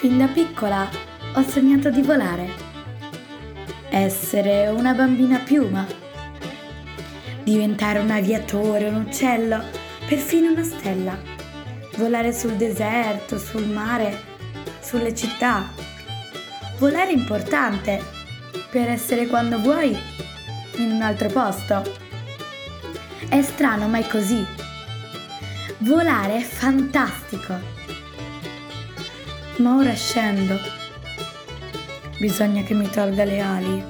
Fin da piccola ho sognato di volare. Essere una bambina piuma. Diventare un aviatore, un uccello, perfino una stella. Volare sul deserto, sul mare, sulle città. Volare è importante per essere quando vuoi in un altro posto. È strano, ma è così. Volare è fantastico. Ma ora scendo. Bisogna che mi tolga le ali.